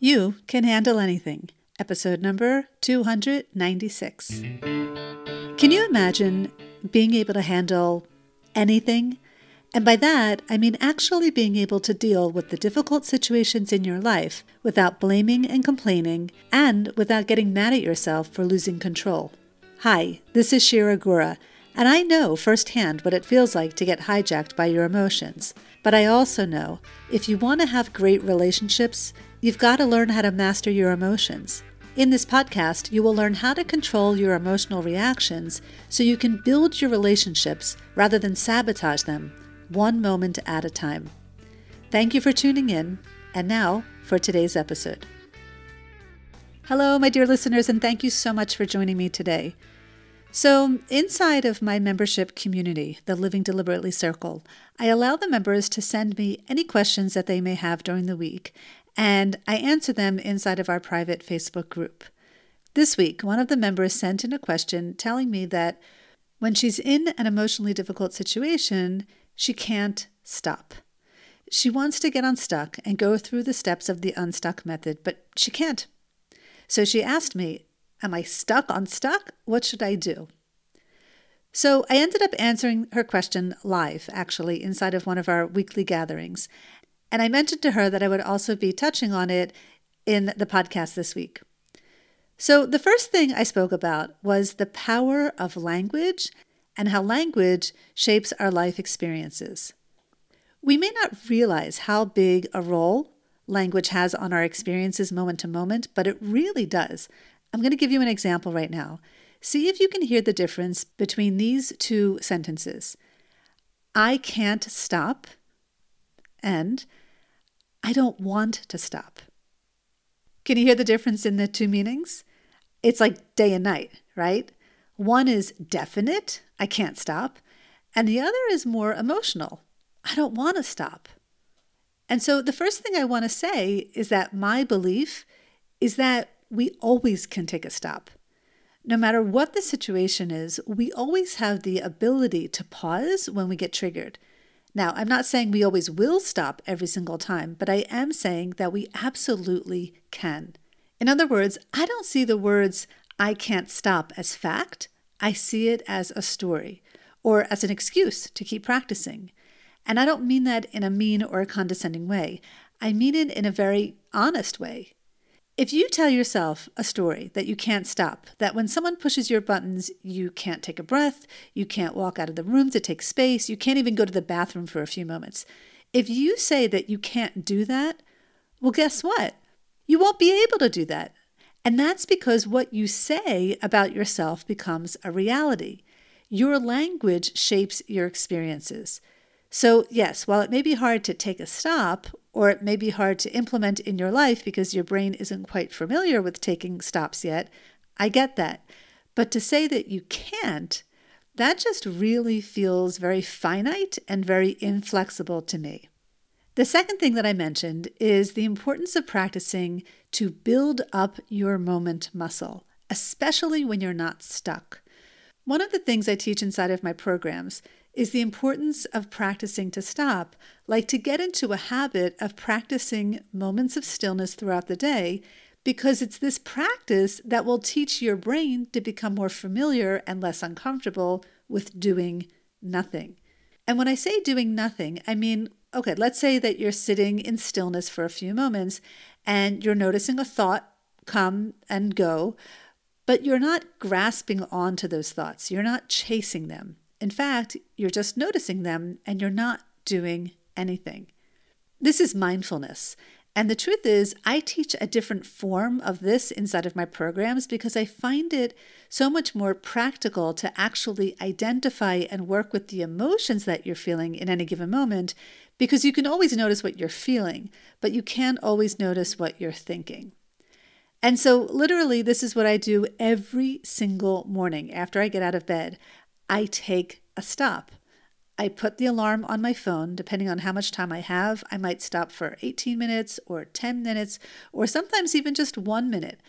You Can Handle Anything, episode number 296. Can you imagine being able to handle anything? And by that, I mean actually being able to deal with the difficult situations in your life without blaming and complaining and without getting mad at yourself for losing control. Hi, this is Shira Gura, and I know firsthand what it feels like to get hijacked by your emotions. But I also know if you want to have great relationships, You've got to learn how to master your emotions. In this podcast, you will learn how to control your emotional reactions so you can build your relationships rather than sabotage them, one moment at a time. Thank you for tuning in, and now for today's episode. Hello, my dear listeners, and thank you so much for joining me today. So, inside of my membership community, the Living Deliberately Circle, I allow the members to send me any questions that they may have during the week, and I answer them inside of our private Facebook group. This week, one of the members sent in a question telling me that when she's in an emotionally difficult situation, she can't stop. She wants to get unstuck and go through the steps of the unstuck method, but she can't. So she asked me, Am I stuck on stuck? What should I do? So I ended up answering her question live, actually, inside of one of our weekly gatherings. And I mentioned to her that I would also be touching on it in the podcast this week. So, the first thing I spoke about was the power of language and how language shapes our life experiences. We may not realize how big a role language has on our experiences moment to moment, but it really does. I'm going to give you an example right now. See if you can hear the difference between these two sentences. I can't stop and I don't want to stop. Can you hear the difference in the two meanings? It's like day and night, right? One is definite, I can't stop, and the other is more emotional, I don't want to stop. And so the first thing I want to say is that my belief is that we always can take a stop. No matter what the situation is, we always have the ability to pause when we get triggered. Now, I'm not saying we always will stop every single time, but I am saying that we absolutely can. In other words, I don't see the words I can't stop as fact. I see it as a story or as an excuse to keep practicing. And I don't mean that in a mean or a condescending way. I mean it in a very honest way. If you tell yourself a story that you can't stop, that when someone pushes your buttons, you can't take a breath, you can't walk out of the room to take space, you can't even go to the bathroom for a few moments. If you say that you can't do that, well, guess what? You won't be able to do that. And that's because what you say about yourself becomes a reality. Your language shapes your experiences. So, yes, while it may be hard to take a stop, or it may be hard to implement in your life because your brain isn't quite familiar with taking stops yet, I get that. But to say that you can't, that just really feels very finite and very inflexible to me. The second thing that I mentioned is the importance of practicing to build up your moment muscle, especially when you're not stuck. One of the things I teach inside of my programs is the importance of practicing to stop, like to get into a habit of practicing moments of stillness throughout the day, because it's this practice that will teach your brain to become more familiar and less uncomfortable with doing nothing. And when I say doing nothing, I mean, okay, let's say that you're sitting in stillness for a few moments and you're noticing a thought come and go, but you're not grasping onto those thoughts. You're not chasing them. In fact, you're just noticing them and you're not doing anything. This is mindfulness. And the truth is, I teach a different form of this inside of my programs because I find it so much more practical to actually identify and work with the emotions that you're feeling in any given moment because you can always notice what you're feeling, but you can't always notice what you're thinking. And so, literally, this is what I do every single morning after I get out of bed. I take a stop. I put the alarm on my phone. Depending on how much time I have, I might stop for 18 minutes or 10 minutes, or sometimes even just one minute.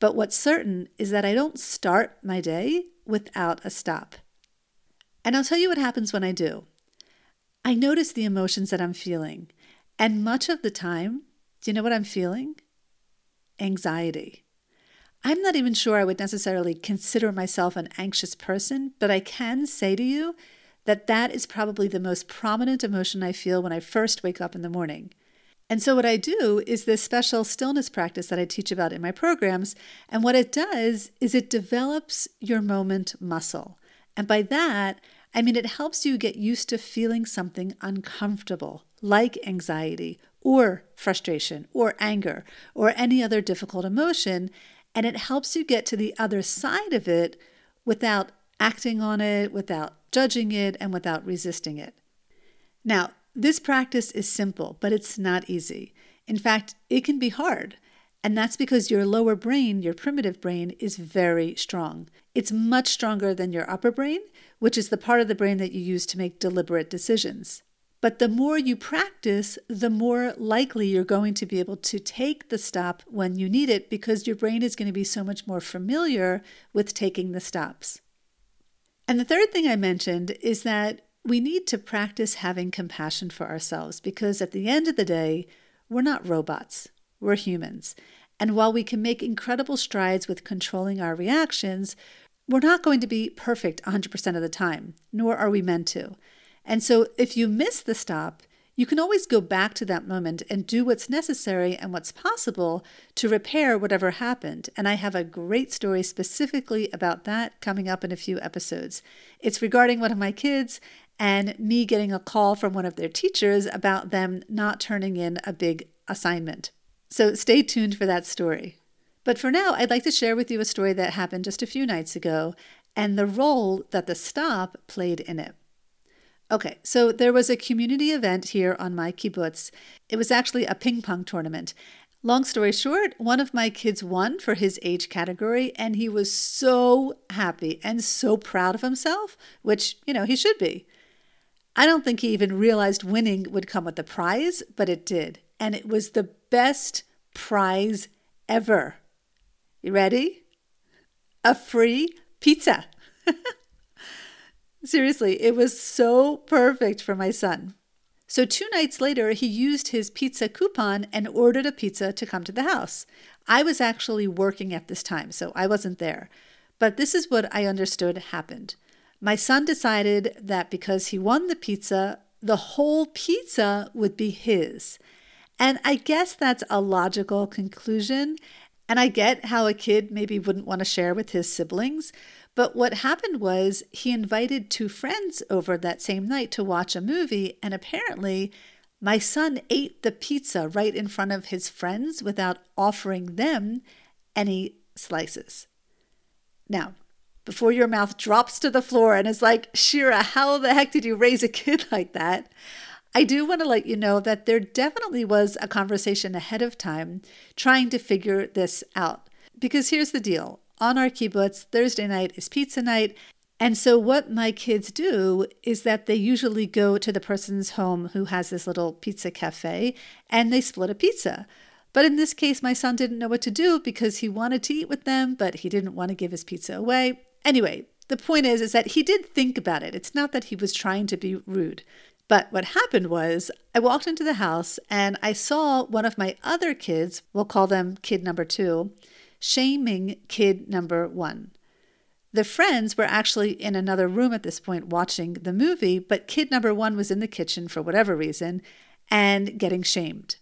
But what's certain is that I don't start my day without a stop. And I'll tell you what happens when I do. I notice the emotions that I'm feeling. And much of the time, do you know what I'm feeling? anxiety. I'm not even sure I would necessarily consider myself an anxious person, but I can say to you that that is probably the most prominent emotion I feel when I first wake up in the morning. And so, what I do is this special stillness practice that I teach about in my programs. And what it does is it develops your moment muscle. And by that, I mean it helps you get used to feeling something uncomfortable, like anxiety or frustration or anger or any other difficult emotion. And it helps you get to the other side of it without acting on it, without judging it, and without resisting it. Now, this practice is simple, but it's not easy. In fact, it can be hard. And that's because your lower brain, your primitive brain, is very strong. It's much stronger than your upper brain, which is the part of the brain that you use to make deliberate decisions. But the more you practice, the more likely you're going to be able to take the stop when you need it because your brain is going to be so much more familiar with taking the stops. And the third thing I mentioned is that we need to practice having compassion for ourselves because at the end of the day, we're not robots, we're humans. And while we can make incredible strides with controlling our reactions, we're not going to be perfect 100% of the time, nor are we meant to. And so if you miss the stop, you can always go back to that moment and do what's necessary and what's possible to repair whatever happened. And I have a great story specifically about that coming up in a few episodes. It's regarding one of my kids and me getting a call from one of their teachers about them not turning in a big assignment. So stay tuned for that story. But for now, I'd like to share with you a story that happened just a few nights ago and the role that the stop played in it. Okay, so there was a community event here on my kibbutz. It was actually a ping pong tournament. Long story short, one of my kids won for his age category, and he was so happy and so proud of himself, which, you know, he should be. I don't think he even realized winning would come with a prize, but it did. And it was the best prize ever. You ready? A free pizza. Seriously, it was so perfect for my son. So, two nights later, he used his pizza coupon and ordered a pizza to come to the house. I was actually working at this time, so I wasn't there. But this is what I understood happened. My son decided that because he won the pizza, the whole pizza would be his. And I guess that's a logical conclusion. And I get how a kid maybe wouldn't want to share with his siblings. But what happened was he invited two friends over that same night to watch a movie. And apparently, my son ate the pizza right in front of his friends without offering them any slices. Now, before your mouth drops to the floor and is like, Shira, how the heck did you raise a kid like that? I do want to let you know that there definitely was a conversation ahead of time trying to figure this out. Because here's the deal on our kibbutz, Thursday night is pizza night. And so, what my kids do is that they usually go to the person's home who has this little pizza cafe and they split a pizza. But in this case, my son didn't know what to do because he wanted to eat with them, but he didn't want to give his pizza away. Anyway, the point is is that he did think about it. It's not that he was trying to be rude. But what happened was, I walked into the house and I saw one of my other kids, we'll call them kid number two, shaming kid number one. The friends were actually in another room at this point watching the movie, but kid number one was in the kitchen for whatever reason and getting shamed.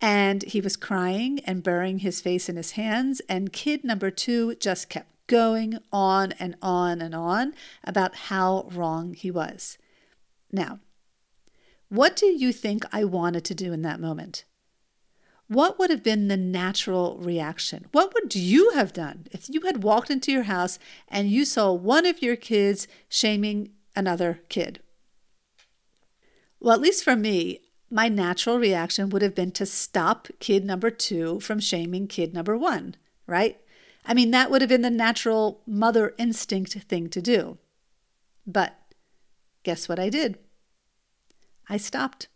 And he was crying and burying his face in his hands, and kid number two just kept going on and on and on about how wrong he was. Now, what do you think I wanted to do in that moment? What would have been the natural reaction? What would you have done if you had walked into your house and you saw one of your kids shaming another kid? Well, at least for me, my natural reaction would have been to stop kid number two from shaming kid number one, right? I mean, that would have been the natural mother instinct thing to do. But guess what I did? I stopped.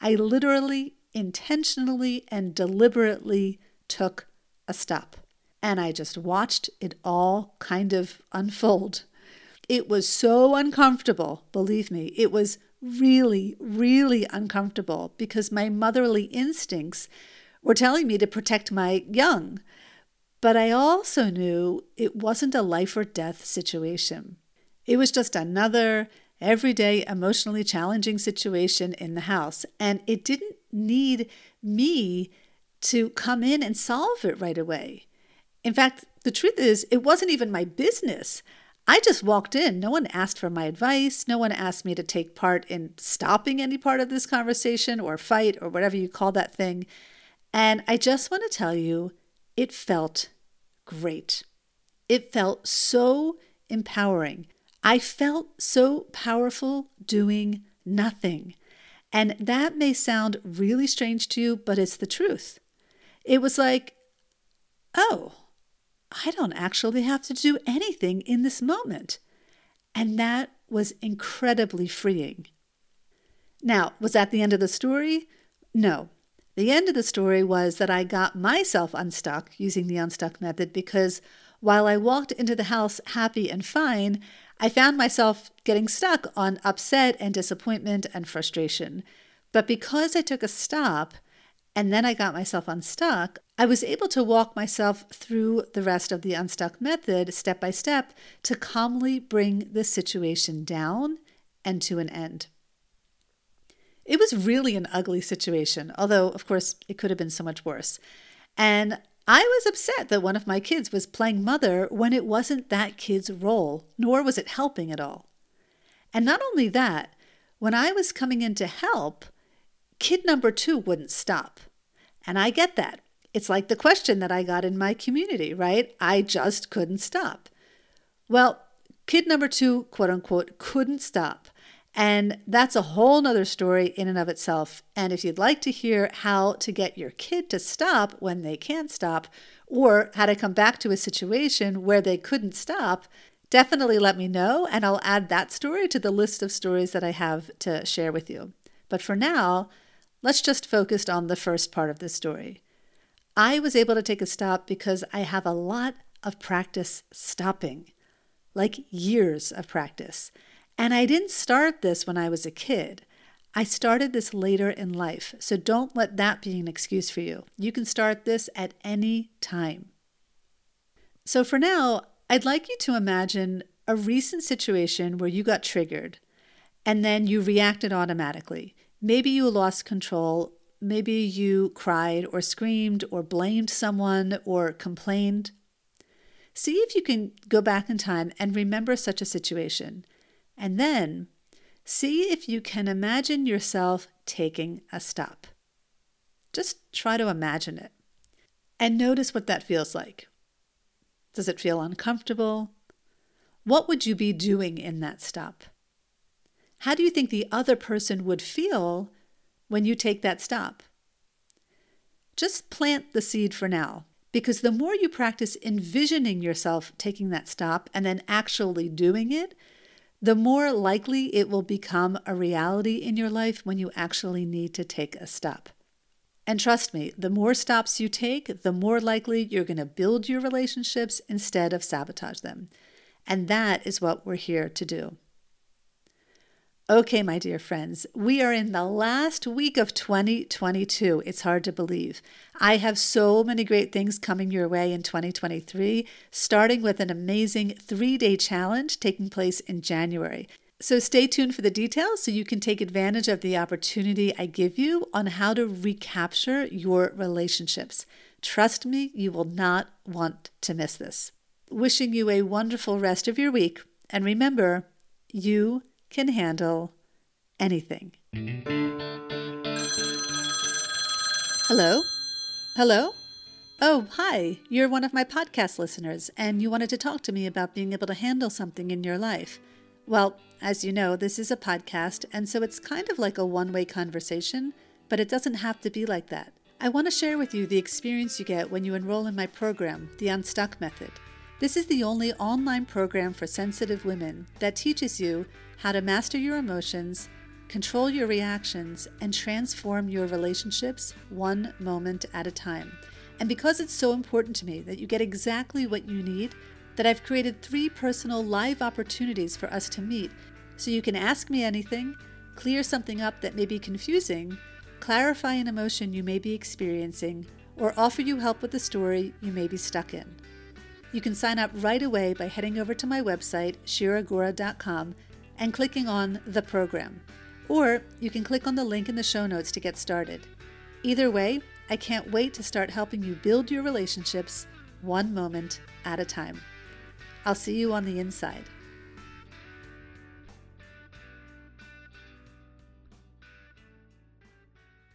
I literally, intentionally, and deliberately took a stop. And I just watched it all kind of unfold. It was so uncomfortable, believe me. It was really, really uncomfortable because my motherly instincts were telling me to protect my young. But I also knew it wasn't a life or death situation. It was just another everyday emotionally challenging situation in the house. And it didn't need me to come in and solve it right away. In fact, the truth is, it wasn't even my business. I just walked in. No one asked for my advice. No one asked me to take part in stopping any part of this conversation or fight or whatever you call that thing. And I just want to tell you, it felt great. It felt so empowering. I felt so powerful doing nothing. And that may sound really strange to you, but it's the truth. It was like, oh, I don't actually have to do anything in this moment. And that was incredibly freeing. Now, was that the end of the story? No. The end of the story was that I got myself unstuck using the unstuck method because while I walked into the house happy and fine, I found myself getting stuck on upset and disappointment and frustration. But because I took a stop and then I got myself unstuck, I was able to walk myself through the rest of the unstuck method step by step to calmly bring the situation down and to an end. It was really an ugly situation, although, of course, it could have been so much worse. And I was upset that one of my kids was playing mother when it wasn't that kid's role, nor was it helping at all. And not only that, when I was coming in to help, kid number two wouldn't stop. And I get that. It's like the question that I got in my community, right? I just couldn't stop. Well, kid number two, quote unquote, couldn't stop. And that's a whole nother story in and of itself. And if you'd like to hear how to get your kid to stop when they can't stop, or how to come back to a situation where they couldn't stop, definitely let me know, and I'll add that story to the list of stories that I have to share with you. But for now, let's just focus on the first part of this story. I was able to take a stop because I have a lot of practice stopping, like years of practice. And I didn't start this when I was a kid. I started this later in life, so don't let that be an excuse for you. You can start this at any time. So for now, I'd like you to imagine a recent situation where you got triggered and then you reacted automatically. Maybe you lost control. Maybe you cried or screamed or blamed someone or complained. See if you can go back in time and remember such a situation. And then see if you can imagine yourself taking a stop. Just try to imagine it. And notice what that feels like. Does it feel uncomfortable? What would you be doing in that stop? How do you think the other person would feel when you take that stop? Just plant the seed for now, because the more you practice envisioning yourself taking that stop and then actually doing it, the more likely it will become a reality in your life when you actually need to take a step. And trust me, the more stops you take, the more likely you're going to build your relationships instead of sabotage them. And that is what we're here to do. Okay, my dear friends, we are in the last week of 2022. It's hard to believe. I have so many great things coming your way in 2023, starting with an amazing three day challenge taking place in January. So stay tuned for the details so you can take advantage of the opportunity I give you on how to recapture your relationships. Trust me, you will not want to miss this. Wishing you a wonderful rest of your week. And remember, you can handle anything. Hello? Hello? Oh, hi. You're one of my podcast listeners, and you wanted to talk to me about being able to handle something in your life. Well, as you know, this is a podcast, and so it's kind of like a one way conversation, but it doesn't have to be like that. I want to share with you the experience you get when you enroll in my program, The Unstuck Method. This is the only online program for sensitive women that teaches you how to master your emotions, control your reactions, and transform your relationships one moment at a time. And because it's so important to me that you get exactly what you need, that I've created three personal live opportunities for us to meet so you can ask me anything, clear something up that may be confusing, clarify an emotion you may be experiencing, or offer you help with the story you may be stuck in. You can sign up right away by heading over to my website, shiragura.com, and clicking on the program. Or you can click on the link in the show notes to get started. Either way, I can't wait to start helping you build your relationships one moment at a time. I'll see you on the inside.